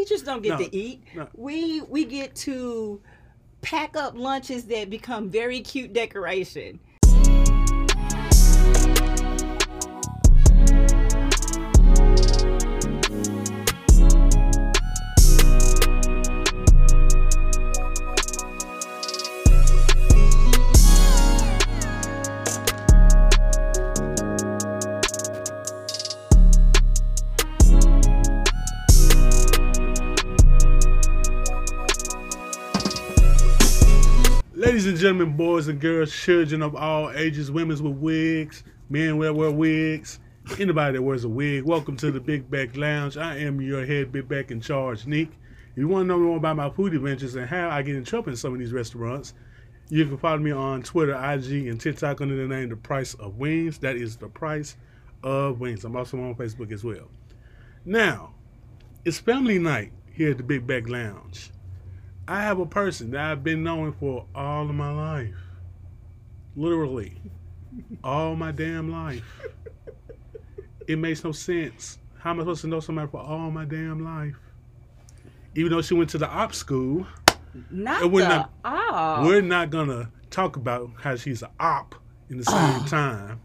Teachers don't get No, to eat. no. We we get to pack up lunches that become very cute decoration. And gentlemen, boys and girls, children of all ages, women with wigs, men that wear wigs, anybody that wears a wig, welcome to the Big Back Lounge. I am your head Big Back in charge, Nick. If you want to know more about my food adventures and how I get in trouble in some of these restaurants, you can follow me on Twitter, IG, and TikTok under the name The Price of Wings. That is The Price of Wings. I'm also on Facebook as well. Now, it's family night here at the Big Back Lounge. I have a person that I've been knowing for all of my life. Literally. all my damn life. It makes no sense. How am I supposed to know somebody for all my damn life? Even though she went to the op school, Not we're the not- oh. we're not gonna talk about how she's an op in the same time.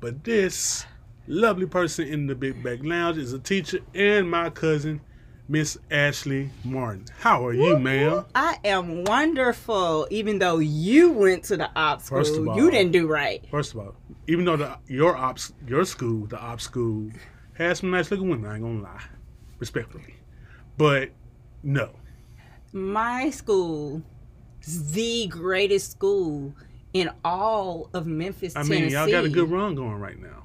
But this lovely person in the Big Back Lounge is a teacher and my cousin, Miss Ashley Martin. How are you, ma'am? I am wonderful. Even though you went to the op school, First of all- you didn't do right. First of all, even though the your ops your school, the op school, has some nice looking women, I ain't gonna lie. Respectfully. But no. My school is the greatest school in all of Memphis, I mean Tennessee. y'all got a good run going right now.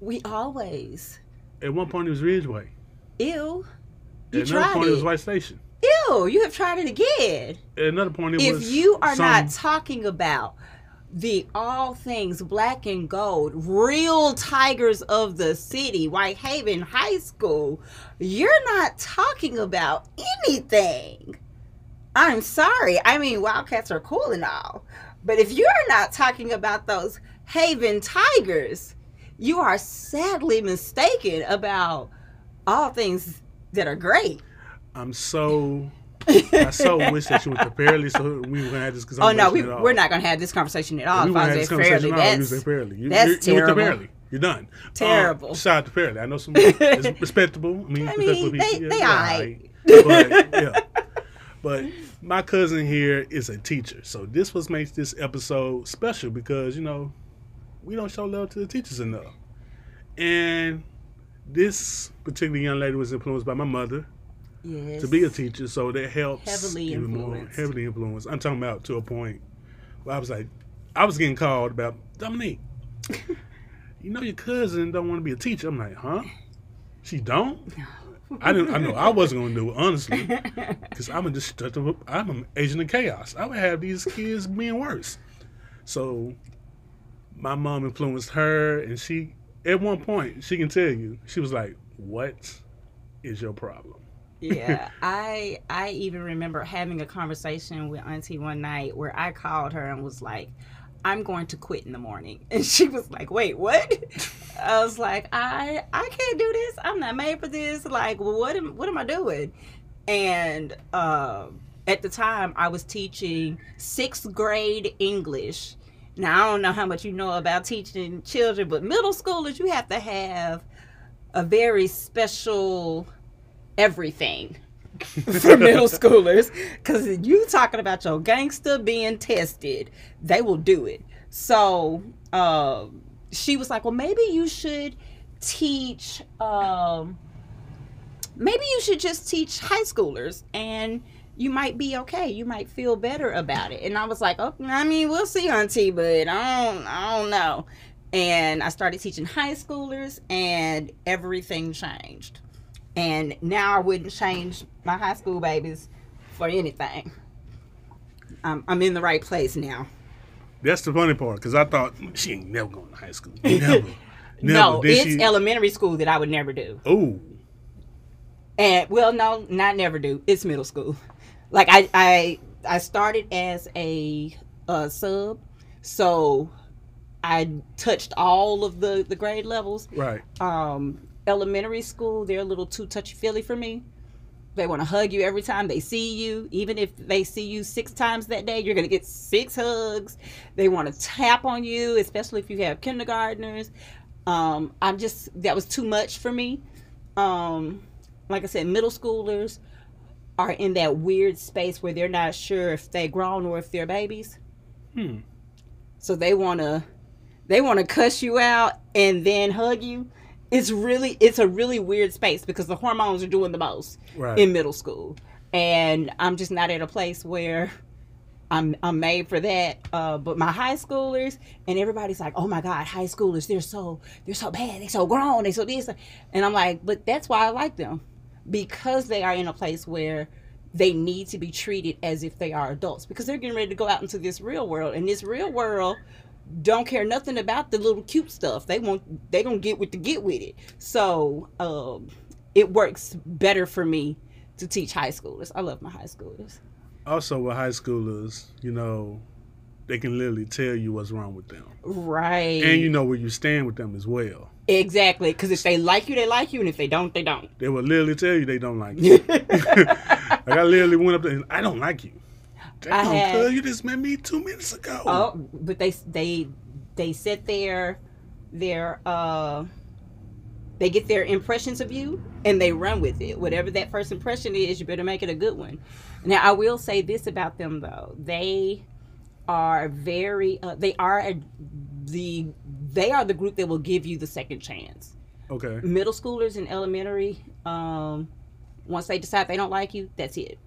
We always. At one point it was Ridgeway. Ew. You At another point it was. White Station. Ew, you have tried it again. At another point it if was you are some- not talking about the all things black and gold, real tigers of the city, Whitehaven High School, you're not talking about anything. I'm sorry. I mean, Wildcats are cool and all, but if you're not talking about those Haven Tigers, you are sadly mistaken about all things that are great. I'm so I so wish that you went to Fairley so we were gonna have this Oh no, we, at we're not going to have this conversation at all. we were have this at conversation at all. That's at Fairley. You, that's you, you went to terrible. Fairley. You're done. Terrible. Uh, shout out to Fairley. I know some respectable. I mean, I mean, people. they- Yeah, they aight. But yeah. But my cousin here is a teacher. So this was makes this episode special because, you know, we don't show love to the teachers enough. And this particular young lady was influenced by my mother yes. to be a teacher, so that helps Heavily even more. influenced. Heavily influenced. I'm talking about to a point where I was like, I was getting called about Dominique. you know your cousin don't want to be a teacher. I'm like, huh? She don't? I didn't. I know I wasn't gonna do it honestly, because I'm a destructive. I'm an agent of chaos. I would have these kids being worse. So, my mom influenced her, and she, at one point, she can tell you, she was like, "What is your problem?" yeah, I I even remember having a conversation with Auntie one night where I called her and was like, "I'm going to quit in the morning," and she was like, "Wait, what?" I was like, "I I can't do this. I'm not made for this. Like, well, what am what am I doing?" And um, at the time, I was teaching sixth grade English. Now I don't know how much you know about teaching children, but middle schoolers, you have to have a very special everything for middle schoolers. Because you talking about your gangster being tested they will do it. So um, she was like well maybe you should teach um, maybe you should just teach high schoolers and you might be okay. You might feel better about it. And i was like oh i mean we'll see auntie but i don't i don't know and i started teaching high schoolers and everything changed and now I wouldn't change my high school babies for anything. I'm, I'm in the right place now. That's the funny part, because I thought she ain't never going to high school. Never. never. No, Then it's she- elementary school that I would never do. Oh, And well, no, not never do. It's middle school. Like I, I, I started as a, uh sub, so I touched all of the the grade levels. right. Um, elementary school, they're a little too touchy feely for me. They want to hug you every time they see you. Even if they see you six times that day, you're going to get six hugs. They want to tap on you, especially if you have kindergartners. Um, I'm just, that was too much for me. Um, like I said, middle schoolers are in that weird space where they're not sure if they're grown or if they're babies. Hmm. So they want to they want to cuss you out and then hug you. It's really it's a really weird space because the hormones are doing the most Right. in middle school. And I'm just not at a place where I'm I'm made for that. Uh, but my high schoolers and everybody's like, "Oh my god, high schoolers, they're so they're so bad. They're so grown. they're so this." And I'm like, "But that's why I like them because they are in a place where they need to be treated as if they are adults because they're getting ready to go out into this real world and this real world don't care nothing about the little cute stuff. They want they gonna get with the get with it. So um it works better for me to teach high schoolers. I love my high schoolers. Also, with high schoolers, you know, they can literally tell you what's wrong with them, right. And you know where you stand with them as well. exactly. Because if they like you they like you. And if they don't they don't. They will literally tell you they don't like you. like I literally went up there and I don't like you. Damn, had- cuz you just met me two minutes ago. Oh, but they they they set their their uh they get their impressions of you and they run with it. Whatever that first impression is, you better make it a good one. Now, I will say this about them though: they are very uh, they are a, the they are the group that will give you the second chance. Okay. Middle schoolers and elementary, um, once they decide they don't like you, that's it,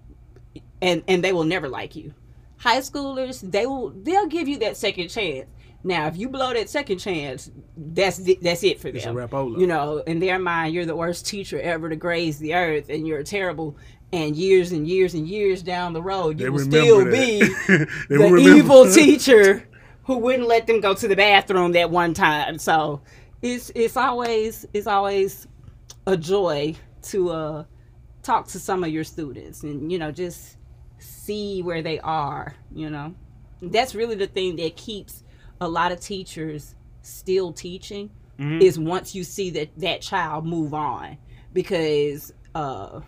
and and they will never like you. High schoolers, they will they'll give you that second chance. Now, if you blow that second chance, that's the- that's it for It's a them. rapola. You know, in their mind, you're the worst teacher ever to graze the earth, and you're terrible. And years and years and years down the road, you They will still that. be the evil teacher who wouldn't let them go to the bathroom that one time. So it's it's always it's always a joy to uh talk to some of your students and you know just see where they are, you know. That's really the thing that keeps a lot of teachers still teaching Mhm. is once you see that that child move on because uh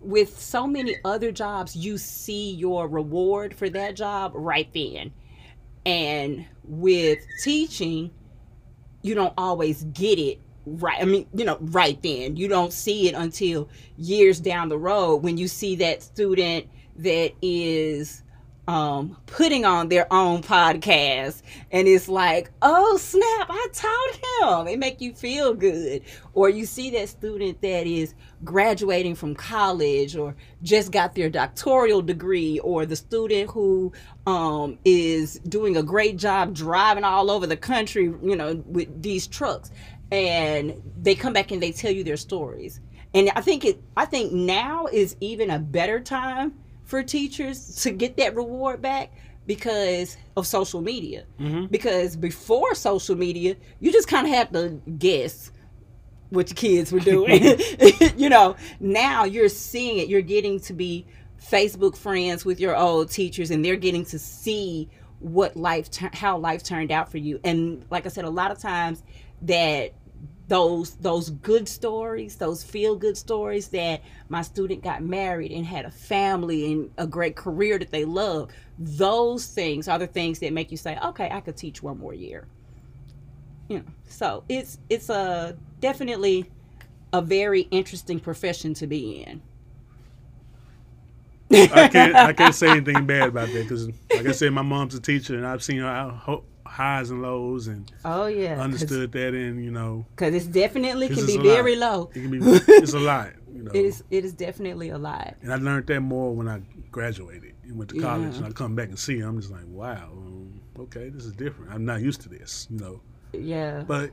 with so many other jobs you see your reward for that job right then and with teaching you don't always get it right i mean you know right then you don't see it until years down the road when you see that student that is um, putting on their own podcast. And it's like oh snap i taught him. It make you feel good. Or you see that student that is graduating from college or just got their doctoral degree or the student who um, is doing a great job driving all over the country you know with these trucks. And they come back and they tell you their stories. And i think it i think now is even a better time for teachers to get that reward back because of social media. Mhm. because before social media you just kind of had to guess what your kids were doing. You know now you're seeing it. You're getting to be facebook friends with your old teachers and they're getting to see what life how life turned out for you. And like i said a lot of times that those those good stories those feel good stories that my student got married and had a family and a great career that they love. Those things are the things that make you say okay i could teach one more year. You know so it's it's a definitely a very interesting profession to be in. I can't I can't say anything bad about that because, like I said, my mom's a teacher and I've seen her ho- highs and lows and oh yeah understood that and you know because it's definitely can it's be lot. very low it can be it's a lot you know it is it is definitely a lot and I learned that more when I graduated and went to college Yeah. and I come back and see it, I'm just like wow um, okay this is different I'm not used to this you know yeah but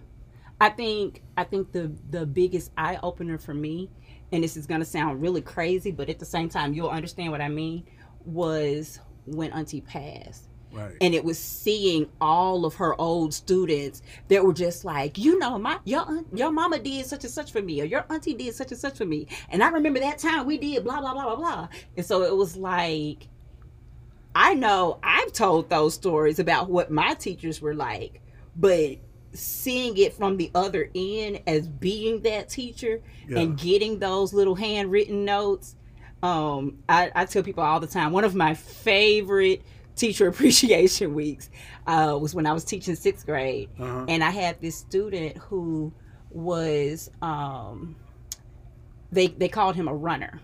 I think I think the the biggest eye opener for me, and this is gonna sound really crazy, but at the same time you'll understand what I mean, was when Auntie passed. Right And it was seeing all of her old students that were just like, you know, my your your mama did such and such for me, or your auntie did such and such for me, and I remember that time we did blah blah blah blah blah. And so it was like, I know I've told those stories about what my teachers were like, but seeing it from the other end as being that teacher Yeah. and getting those little handwritten notes. Um, I, I tell people all the time, one of my favorite teacher appreciation weeks uh, was when I was teaching sixth grade. Uh-huh. And I had this student who was, um, they, they called him a runner.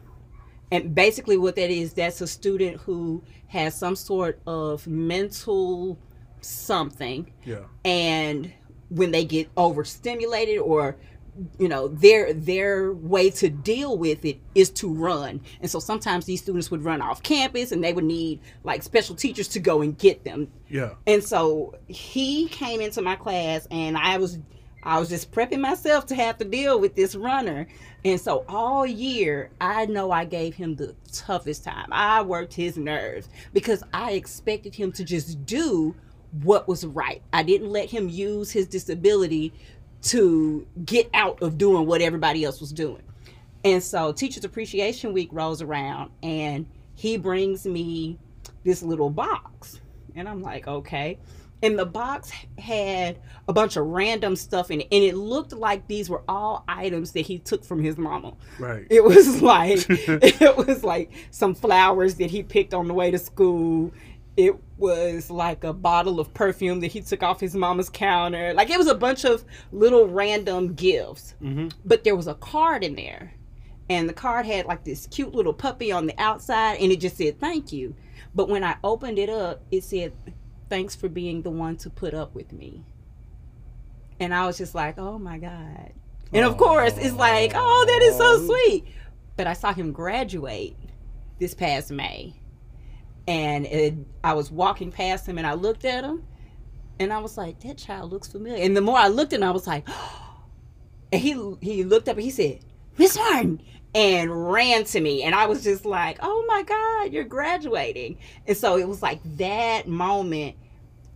And basically, what that is, that's a student who has some sort of mental something Yeah. and when they get overstimulated or you know their their way to deal with it is to run and so sometimes these students would run off campus and they would need like special teachers to go and get them Yeah. and so he came into my class and I was I was just prepping myself to have to deal with this runner. And so all year I know I gave him the toughest time. I worked his nerves because I expected him to just do what was right. I didn't let him use his disability to get out of doing what everybody else was doing. And so Teachers Appreciation Week rolls around and he brings me this little box. And I'm like, okay. And the box had a bunch of random stuff in it. And it looked like these were all items that he took from his mama. Right. It was like it was like some flowers that he picked on the way to school. It was like a bottle of perfume that he took off his mama's counter. Like it was a bunch of little random gifts. Mm-hmm. But there was a card in there. And the card had like this cute little puppy on the outside and it just said thank you. But when I opened it up, it said thanks for being the one to put up with me. And I was just like, "Oh my god." And of course, it's like, "Oh, that is so sweet." But I saw him graduate this past May. And it, I was walking past him and I looked at him and I was like, that child looks familiar. And the more I looked at him, I was like, and he he looked up and he said, Miss Martin, and ran to me. And I was just like, oh my God, you're graduating. And so it was like that moment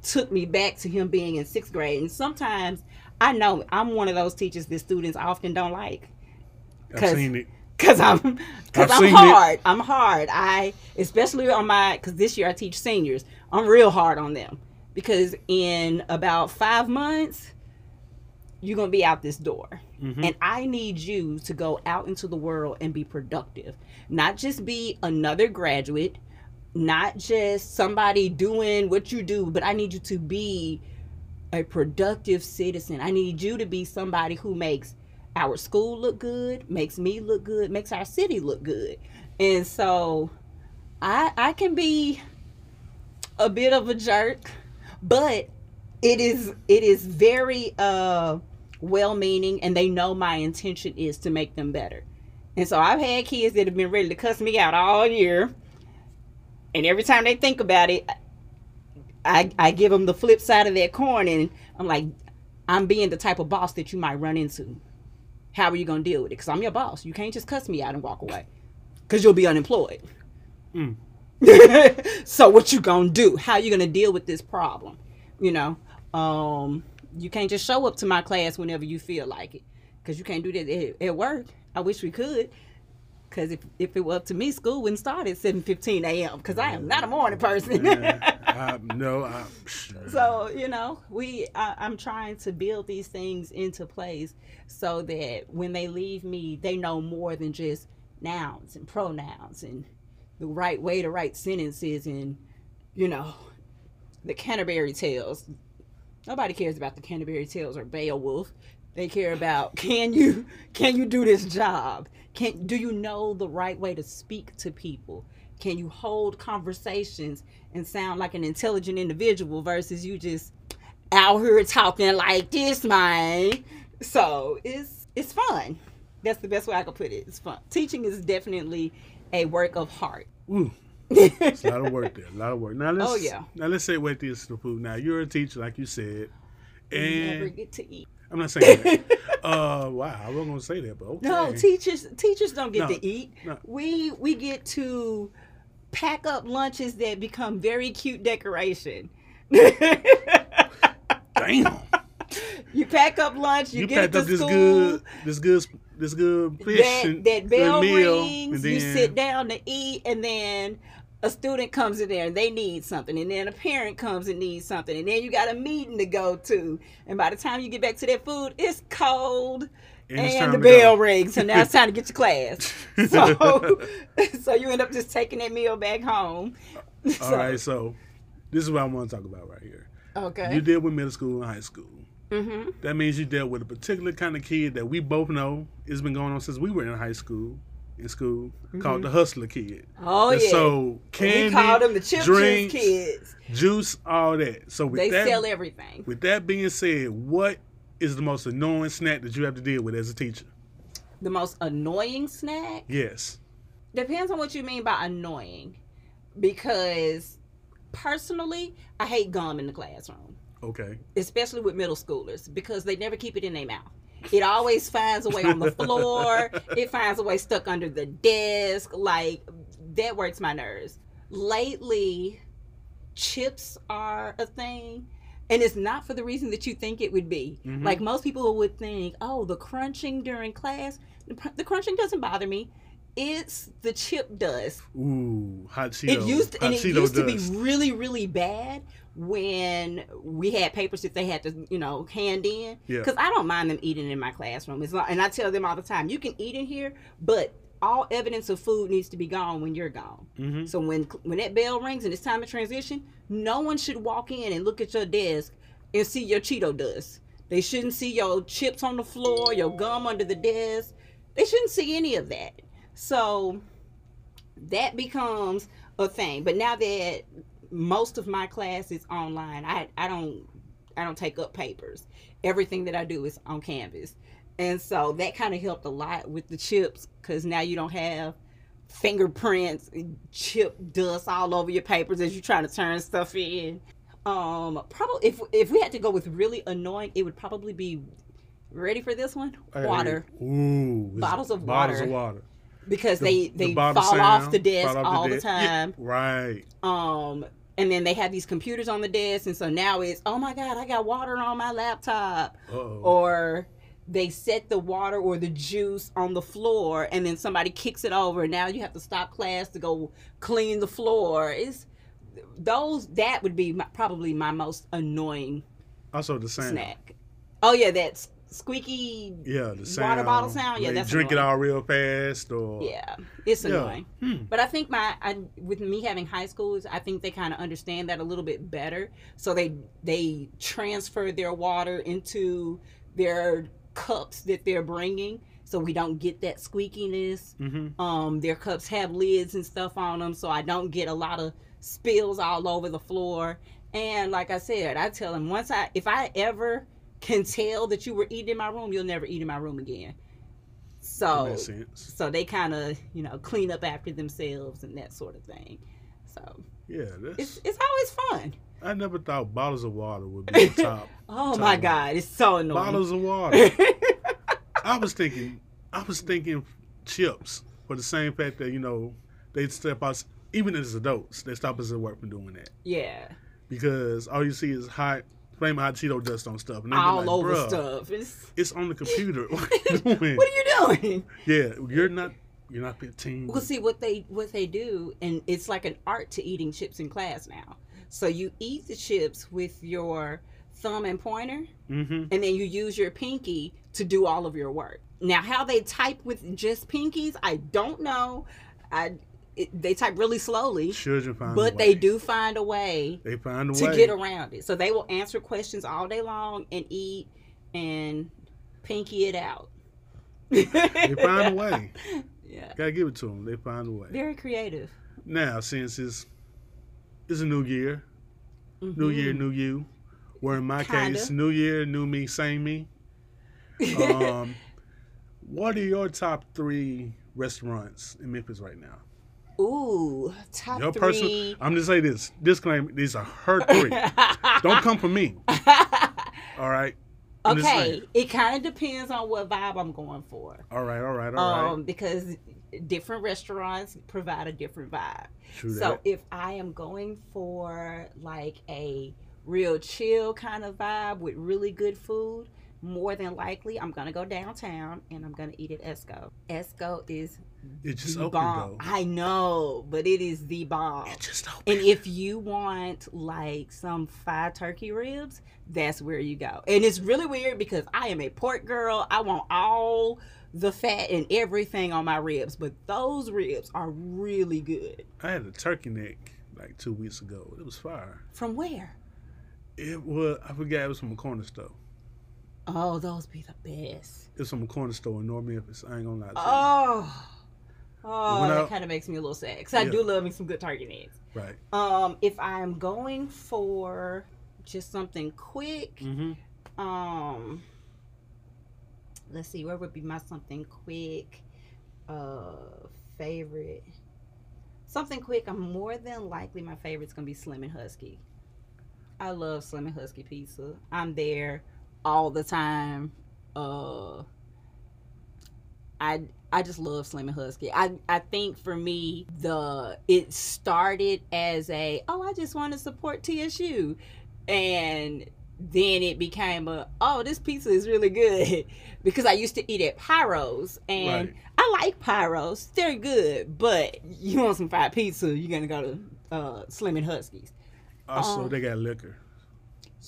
took me back to him being in sixth grade. And sometimes I know I'm one of those teachers that students often don't like I've seen it. Because I'm because I'm seen it. hard. I'm hard. I especially on my because this year I teach seniors. I'm real hard on them because in about five months you're gonna be out this door, Mhm. and I need you to go out into the world and be productive, not just be another graduate, not just somebody doing what you do, but I need you to be a productive citizen. I need you to be somebody who makes our school look good, makes me look good, makes our city look good. And so I I can be a bit of a jerk, but it is it is very uh well meaning and they know my intention is to make them better. And so I've had kids that have been ready to cuss me out all year. And every time they think about it, I, I give them the flip side of that coin and I'm like, I'm being the type of boss that you might run into. How are you going to deal with it? Because I'm your boss. You can't just cuss me out and walk away because you'll be unemployed. Mm. so what you going to do? How you going to deal with this problem? You know, um, you can't just show up to my class whenever you feel like it because you can't do that at, at work. I wish we could. Because if, if it were up to me, school wouldn't start at 7.15 a.m. because I am not a morning mm-hmm. person. Yeah. I, no, I'm... so you know we I, i'm trying to build these things into place so that when they leave me they know more than just nouns and pronouns and the right way to write sentences and you know the canterbury tales nobody cares about the canterbury tales or beowulf they care about can you can you do this job can do you know the right way to speak to people can you hold conversations and sound like an intelligent individual versus you just out here talking like this man so it's it's fun that's the best way i could put it it's fun teaching is definitely a work of heart Ooh, it's a lot of work there. A lot of work. Now let's. Oh, yeah. Now let's say what this to food. Now you're a teacher, like you said, And You never get to eat I'm not saying that. uh, wow, I wasn't gonna say that, but okay. no teachers teachers don't get No, to eat no. we we get to pack up lunches that become very cute decoration Damn. you pack up lunch you, You, get to school good, this good, this good fish that, that bell meal, rings and you sit down to eat and then a student comes in there and they need something, and then a parent comes and needs something, and then you got a meeting to go to, and by the time you get back to that food, it's cold. And And, the bell rings, so now it's time to get your class. So, so you end up just taking that meal back home. All So- right, so this is what I want to talk about right here. Okay. You deal with middle school and high school. mm-hmm. That means you dealt with a particular kind of kid that we both know it's been going on since we were in high school, in school, called mm-hmm. the hustler kid. Oh And yeah. So candy, we call them the chip drinks, juice kids. juice, all that. So with They that, sell everything. with that being said, what is the most annoying snack that you have to deal with as a teacher? The most annoying snack Yes. depends on what you mean by annoying, because personally, I hate gum in the classroom, Okay. especially with middle schoolers, because they never keep it in their mouth. It always finds a way on the floor. it finds a way stuck under the desk. Like that works my nerves. Lately, chips are a thing. And it's not for the reason that you think it would be. Mhm. Like most people would think, oh, the crunching during class, the, the crunching doesn't bother me. It's the chip dust. Ooh, hot Cheeto. It used hot and it Cheeto used to be really really bad when we had papers that they had to you know hand in. Yeah. Because I don't mind them eating in my classroom. It's not, and I tell them all the time, you can eat in here, but all evidence of food needs to be gone when you're gone. Mm-hmm. So when when that bell rings and it's time to transition, no one should walk in and look at your desk and see your Cheeto dust. They shouldn't see your chips on the floor, your gum under the desk. They shouldn't see any of that. So that becomes a thing. But now that most of my class is online, I I don't I don't take up papers. Everything that I do is on Canvas. And so that kind of helped a lot with the chips because now you don't have fingerprints, chip dust all over your papers as you're trying to turn stuff in. Um, probably if if we had to go with really annoying, it would probably be ready for this one Hey, water Ooh. Bottles of bottles water. Bottles of water. Because The- they they bottle fall off the desk off all the. Yeah, time. right. Um, and then they have these computers on the desk, and so now it's oh my god, I got water on my laptop, Uh-oh. or they set the water or the juice on the floor, and then somebody kicks it over, and now you have to stop class to go clean the floor. It's those that would be my, probably my most annoying also the sound. snack. Oh yeah, that's squeaky. Yeah, the sound. Water bottle sound? Yeah, They that's drink it all real fast or Yeah, it's Yeah. annoying. Hmm. But I think my I, with me having high schools, I think they kind of understand that a little bit better. So they they transfer their water into their cups that they're bringing, so we don't get that squeakiness. Mm-hmm. Um, their cups have lids and stuff on them, so I don't get a lot of spills all over the floor. And like I said, I tell them once I if I ever can tell that you were eating in my room, you'll never eat in my room again. So so they kind of you know clean up after themselves and that sort of thing so Yeah, that's it's it's always fun I never thought bottles of water would be the top. oh Tell my god it's so annoying bottles of water. I was thinking I was thinking chips for the same fact that, you know, they step us even as adults, they stop us at work from doing that. yeah Because all you see is hot flaming hot Cheeto dust on stuff. And all like, over "Bruh, stuff it's, It's on the computer. what are you doing? what are you doing Yeah, you're not you're not 15. well see what they what they do and it's like an art to eating chips in class now so you eat the chips with your thumb and pointer mm-hmm. and then you use your pinky to do all of your work. Now, how they type with just pinkies, I don't know. I it, they type really slowly, Children find but they do find a way They find a to way. get around it. So they will answer questions all day long and eat and pinky it out. They find a way. Yeah, Gotta give it to them. They find a way. very creative. Now, since it's it's a new year, new year, new you. Where in my Kinda. case, new year, new me, same me. Um, what are your top three restaurants in Memphis right now? Ooh, top Your three. personal. I'm just say this. Disclaimer: These are her three. Don't come for me. All right. I'm okay, it kind of depends on what vibe I'm going for. All right. All right. All right. um, because different restaurants provide a different vibe. True So that. if I am going for like a real chill kind of vibe with really good food, more than likely I'm gonna go downtown and I'm gonna eat at Esco. Esco is It just opened bomb. though. I know, but it is the bomb. It just opened. And if you want like some fried turkey ribs, that's where you go. And it's really weird because I am a pork girl. I want all the fat and everything on my ribs, but those ribs are really good. I had a turkey neck like two weeks ago. It was fire. From where? It was I forgot it was from a corner store. Oh, those be the best. It's from a corner store in North Memphis. I ain't gonna lie to Oh. Oh, When that I- kind of makes me a little sad because I Yeah. do love me some good turkey necks. Right. Um, if I'm going for just something quick, Mm-hmm. um let's see where would be my something quick uh favorite something quick i'm more than likely my favorite's gonna be slim and husky i love slim and husky pizza i'm there all the time uh i i just love slim and husky. I i think for me the it started as a oh i just want to support tsu and then it became a oh this pizza is really good. Because I used to eat at Pyros. And Right. I like Pyros. They're good. But you want some fried pizza you're gonna go to uh, Slim and Huskies. Also, Um, they got liquor.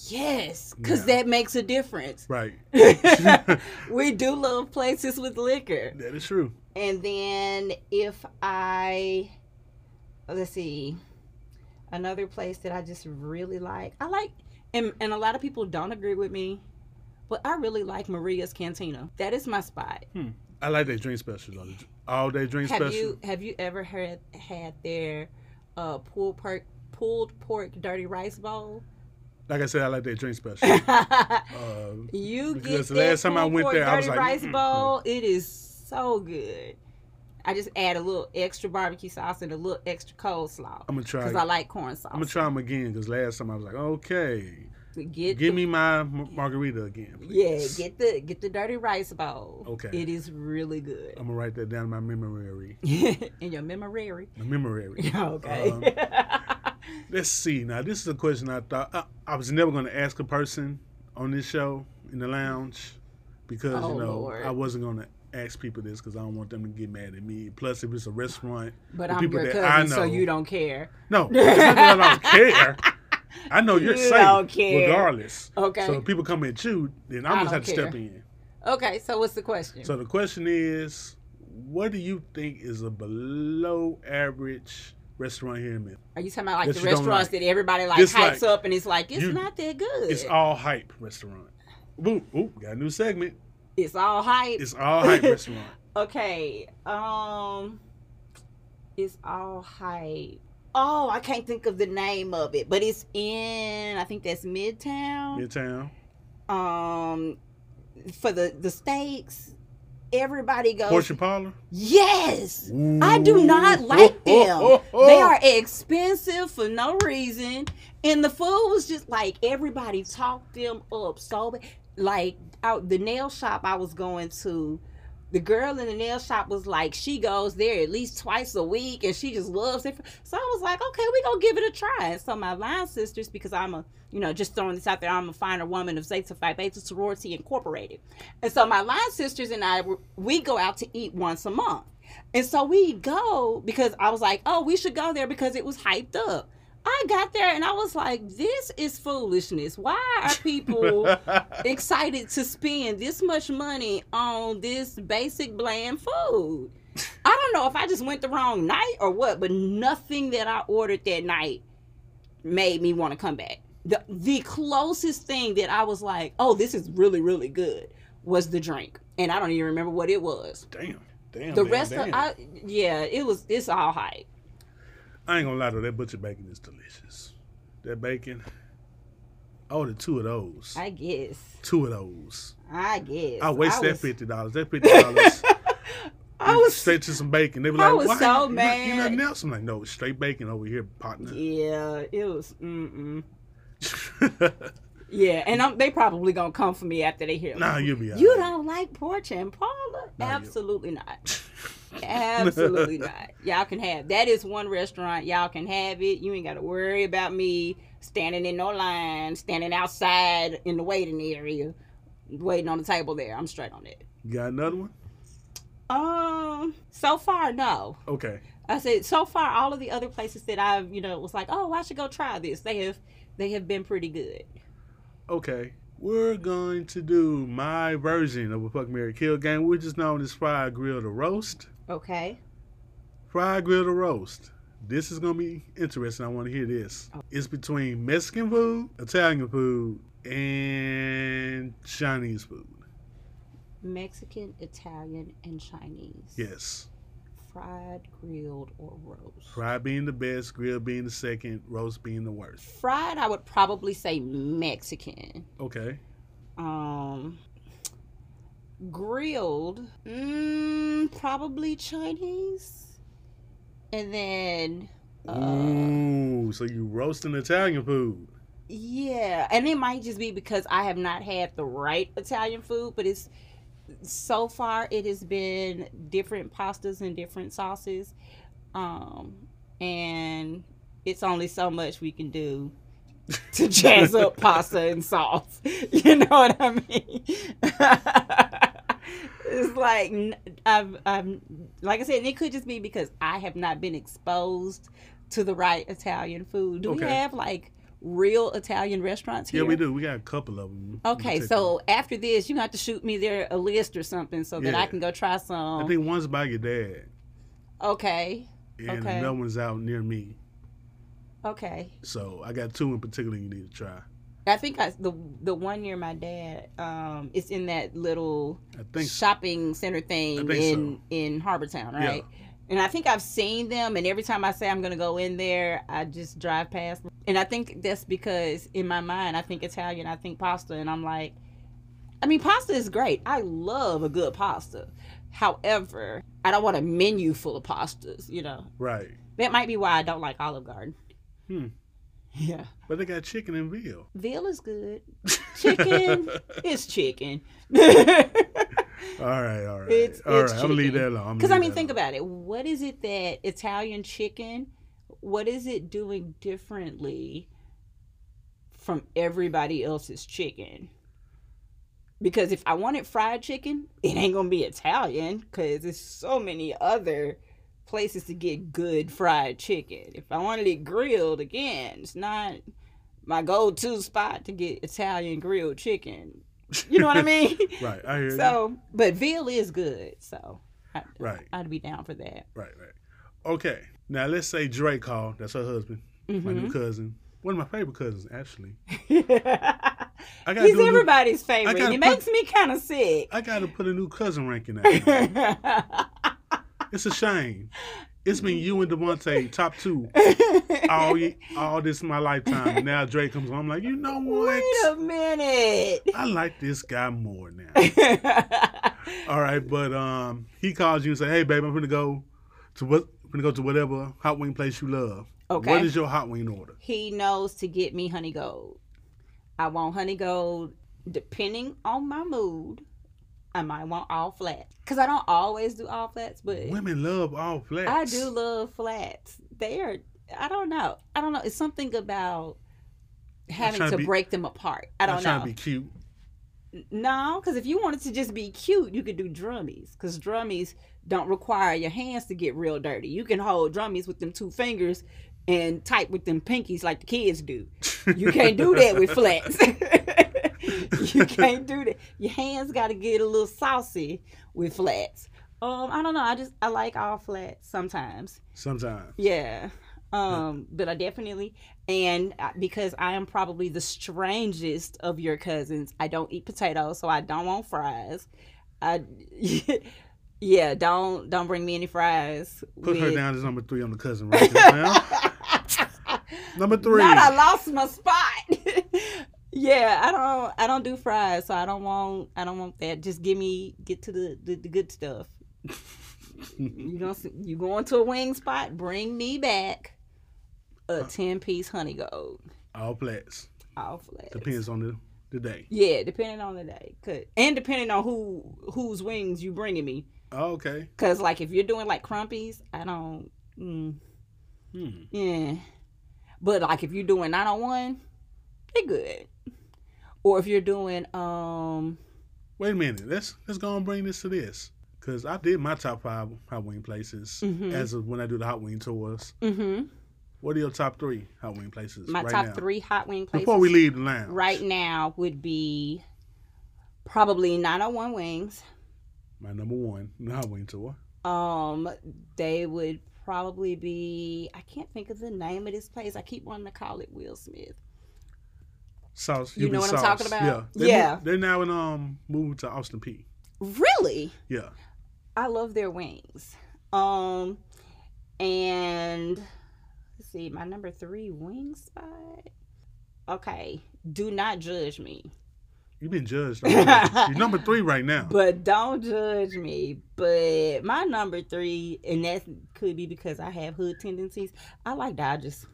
Yes because Yeah. that makes a difference Right. we do love places with liquor That is true. and then if I let's see another place that I just really like I like and, and a lot of people don't agree with me but I really like Maria's Cantina that is my spot I like their drink special though. All day drink have special. you have you ever heard had their uh pulled pork pulled pork dirty rice bowl Like I said, I like their drink special. Uh, you get the last time I went there, I was dirty like, rice bowl. It is so good. I just add a little extra barbecue sauce and a little extra coleslaw I'm gonna try. because I like corn sauce. I'm gonna try them again because last time I was like, okay, Get give the- me my m- margarita again. yeah, get the get the dirty rice bowl. Okay. it is really good. I'm gonna write that down in my memory. In your memory. My memory. okay. Um, Let's see. Now, this is a question I thought I, I was never going to ask a person on this show in the lounge because Oh, you know Lord. I wasn't going to ask people this because I don't want them to get mad at me. Plus, if it's a restaurant, but I'm people your that I cousin, so you don't care. no, it's not that I don't care. I know you're You safe don't care. regardless. Okay. So if people come at you, then I I'm gonna don't have to step care. in. Okay, so what's the question? So the question is, what do you think is a below average restaurant here in Memphis? Are you talking about like that the restaurants like. that everybody like Just hypes like- up and it's like it's you- not that good. It's all hype restaurant. Ooh, ooh, got a new segment. It's all hype. It's all hype restaurant. Okay. Um it's all hype. Oh, I can't think of the name of it, but it's in I think that's Midtown. Midtown. Um for the the steaks. Everybody goes Porch and Parlor. Yes. I do not like them. oh, oh, They oh. are expensive for no reason. And the food was just like everybody talked them up so bad. Like out the nail shop I was going to, the girl in the nail shop was like, she goes there at least twice a week and she just loves it. So I was like, okay, we gonna give it a try. And so my line sisters, because I'm a, you know, just throwing this out there, I'm a finer woman of Zeta Phi Beta Sorority Incorporated. And so my line sisters and I, we go out to eat once a month. And so we go because I was like, oh, we should go there because it was hyped up. I got there and I was like, this is foolishness. Why are people excited to spend this much money on this basic bland food? I don't know if I just went the wrong night or what, but nothing that I ordered that night made me want to come back. The the closest thing that I was like, oh, this is really, really good was the drink. And I don't even remember what it was. Damn. Damn. The damn, rest damn. of I yeah, it was it's all hype. I ain't gonna lie though, that butcher bacon is delicious. That bacon. Oh, the two of those. I guess. two of those. I guess. I waste that was- fifty dollars. That fifty dollars. I was straight to some bacon. They were I like, was "Why so you, mad. You nothing else?" I'm like, "No, it's straight bacon over here, partner." Yeah, it was mm mm. Yeah, and I'm, they probably gonna come for me after they hear. me. nah, you'll be You alright. don't like porch and? No, you- Absolutely not. Absolutely not. Y'all can have that is one restaurant. Y'all can have it. You ain't got to worry about me standing in no line, standing outside in the waiting area, waiting on the table there. I'm straight on it. You got another one? Um, so far, no. Okay. I said so far, all of the other places that I've, you know, was like, oh, I should go try this. They have, they have been pretty good. Okay. We're going to do my version of a fuck Mary Kill game, which is known as fried grill to roast. Okay. Fried grill to roast. This is gonna be interesting. I want to hear this. Oh. It's between Mexican food, Italian food, and Chinese food. Mexican, Italian, and Chinese. Yes. Fried, grilled, or roast. Fried being the best, grilled being the second, roast being the worst. Fried, I would probably say Mexican. Okay. Um, grilled, mm, probably Chinese. And then, uh, Ooh, so you roasting Italian food. yeah, and it might just be because I have not had the right Italian food, but it's so far it has been different pastas and different sauces. Um, and it's only so much we can do to jazz up pasta and sauce. You know what I mean? it's like I've, I've, like I said, it could just be because I have not been exposed to the right Italian food. Do we have like real Italian restaurants here? Yeah, we do. We got a couple of them. Okay, so after this, you have to shoot me there a list or something so that I can go try some. I think one's by your dad, Okay, and Okay. another one's out near me. okay. So I got two in particular you need to try. I think I, the the one near my dad, um, it's in that little I think so. shopping center thing in so. in Harbortown, right? And I think I've seen them, and every time I say I'm gonna go in there, I just drive past. And I think that's because in my mind, I think Italian, I think pasta, and I'm like, I mean, pasta is great. I love a good pasta. However, I don't want a menu full of pastas. You know, right. that might be why I don't like Olive Garden. Hmm. Yeah, But they got chicken and veal. veal is good. Chicken, it's chicken. All right, all right. It's- all it's right, I'm gonna leave that alone. Because I mean, think alone. about it. What is it that Italian chicken? What is it doing differently from everybody else's chicken? Because if I wanted fried chicken, it ain't gonna be Italian. Because there's so many other places to get good fried chicken. If I wanted it grilled, again, it's not my go-to spot to get Italian grilled chicken. You know what I mean? Right, I hear you. So, but veal is good. So, I, Right, I'd be down for that. right, right. Okay, now let's say Drake called. That's her husband, my Mm-hmm. new cousin. One of my favorite cousins, actually. He's gotta new, everybody's favorite. It put- makes me kind of sick. I gotta put a new cousin ranking out. it's a shame. It's been you and Devontae top two all all this my lifetime. And now Drake comes on. I'm like, you know what? Wait a minute. I like this guy more now. All right, but um, he calls you and say, "Hey, babe, I'm gonna go to what? I'm gonna go to whatever hot wing place you love. Okay. What is your hot wing order? he knows to get me honey gold. I want honey gold depending on my mood. I might want all flats because I don't always do all flats, but Women love all flats. I do love flats. They are. I don't know. I don't know. It's something about having to to be- break them apart. I I'm don't trying know. to be cute. No, because if you wanted to just be cute, you could do drummies. Because drummies don't require your hands to get real dirty. You can hold drummies with them two fingers and type with them pinkies like the kids do. You can't do that with flats. you can't do that. Your hands got to get a little saucy with flats. Um, I don't know. I just I like all flats sometimes. Sometimes. Yeah. Um, but I definitely and because I am probably the strangest of your cousins, I don't eat potatoes, so I don't want fries. I yeah, don't don't bring me any fries. Put her down as number three on the cousin ranking. now. number three. Not I lost my spot. Yeah, I don't I don't do fries, so I don't want I don't want that. Just give me get to the the, the good stuff. you don't you going to a wing spot? Bring me back a ten piece honey gold. all flats. All flats. Depends on the, the day. Yeah, depending on the day, Could- and depending on who whose wings you bringing me. Oh, okay. Cause like if you're doing like Crumpy's, I don't. Mm, Hmm. yeah, but like if you're doing 901, they good. Or if you're doing um Wait a minute. Let's let's go and bring this to this. Cause I did my top five hot wing places Mhm. as of when I do the hot wing tours. Mm-hmm. What are your top three hot wing places? My right top now? three hot wing places Before we leave the lounge. right now would be probably 901 Wings. My number one, hot wing tour. Um, they would probably be. I can't think of the name of this place. I keep wanting to call it Will Smith. Sauce. You know what I'm sauce. talking about? Yeah. They Yeah. Moved, they're now in um moved to Austin Peay. Really, Yeah. I love their wings. Um, and let's see, my number three wing spot. Okay, do not judge me. You've been judged. You're number three right now. But don't judge me. But my number three, and that could be because I have hood tendencies. I like Dodgers.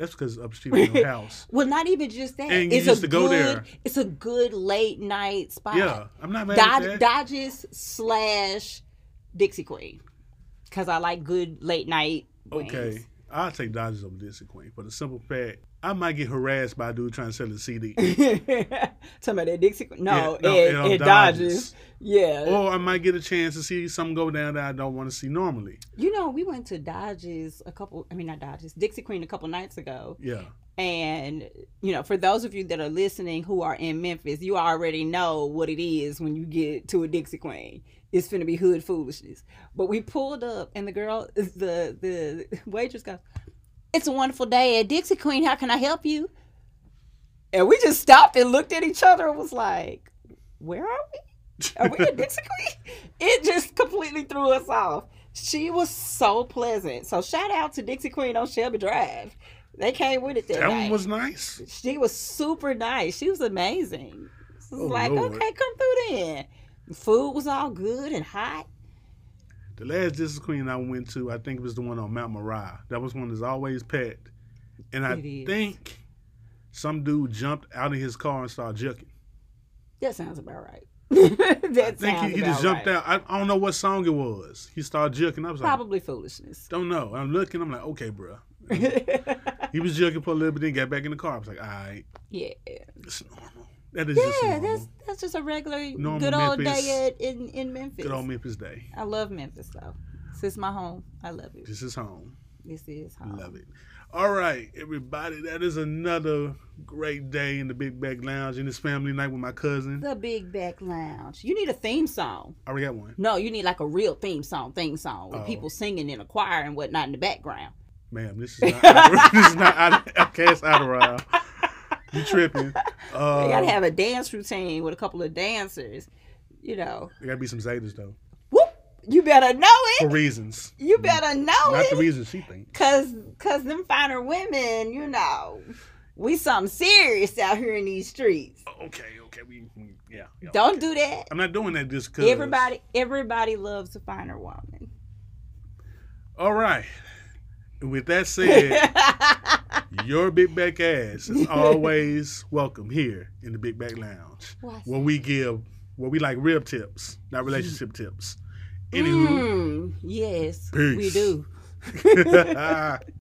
That's because upstream in your house. Well, not even just that. And it's a to go good, there. It's a good late night spot. Yeah. I'm not mad at that. Dodgers slash Dixie Queen, because I like good late night. Wings. Okay. I'll take Dodges over Dixie Queen for the simple fact I might get harassed by a dude trying to sell a CD. Talking about that Dixie Queen. No, Yeah, no, at, and, um, at Dodgers. Dodgers. Yeah. or I might get a chance to see something go down that I don't want to see normally. You know, we went to Dodges a couple. I mean, not Dodgers, Dixie Queen a couple nights ago. Yeah. And, you know, for those of you that are listening who are in Memphis, you already know what it is when you get to a Dixie Queen. It's finna be hood foolishness. But we pulled up and the girl, the the waitress goes, It's a wonderful day at Dixie Queen. How can I help you? And we just stopped and looked at each other and was like, Where are we? Are we at Dixie Queen? It just completely threw us off. She was so pleasant. So shout out to Dixie Queen on Shelby Drive. They came with it that, That night. one was nice. She was super nice. She was amazing. It was Oh, like, Lord. okay, come through then. Food was all good and hot. The last Dixie Queen I went to, I think it was the one on Mount Moriah. That was one that's always packed. And I think some dude jumped out of his car and started juking. That sounds about right. that I think he, he just jumped right. out. I, I don't know what song it was. He started juking. I was like, Probably foolishness. don't know. I'm looking. I'm like, okay, bro. He was juking for a little bit, then got back in the car. I was like, all right, yeah. it's normal. That is just Yeah, that's that's just a regular Normal good old Memphis- day at, in, in Memphis. Good old Memphis day. I love Memphis though. This is my home. I love it. This is home. This is home. I love it. All right, everybody. That is another great day in the Big Back Lounge in this family night with my cousin. The Big Back Lounge. You need a theme song. I already got one. No, you need like a real theme song, theme song with Oh. people singing in a choir and whatnot in the background. Ma'am, this is not this is not Ad- OutKast Adderall. You tripping. Uh, They gotta have a dance routine with a couple of dancers. You know, there gotta be some Zetas, though. whoop! You better know it. For reasons. You better know it. Not the reasons she thinks. Cause, cause them finer women, you know, we something serious out here in these streets. Okay, okay. We, we- yeah, yeah. Don't do that. I'm not doing that just because. Everybody, everybody loves a finer woman. All right. With that said, your big back ass is always welcome here in the Big Back Lounge, What's where we give, where we like rib tips, not relationship tips. Anywho, Mm, yes, we do.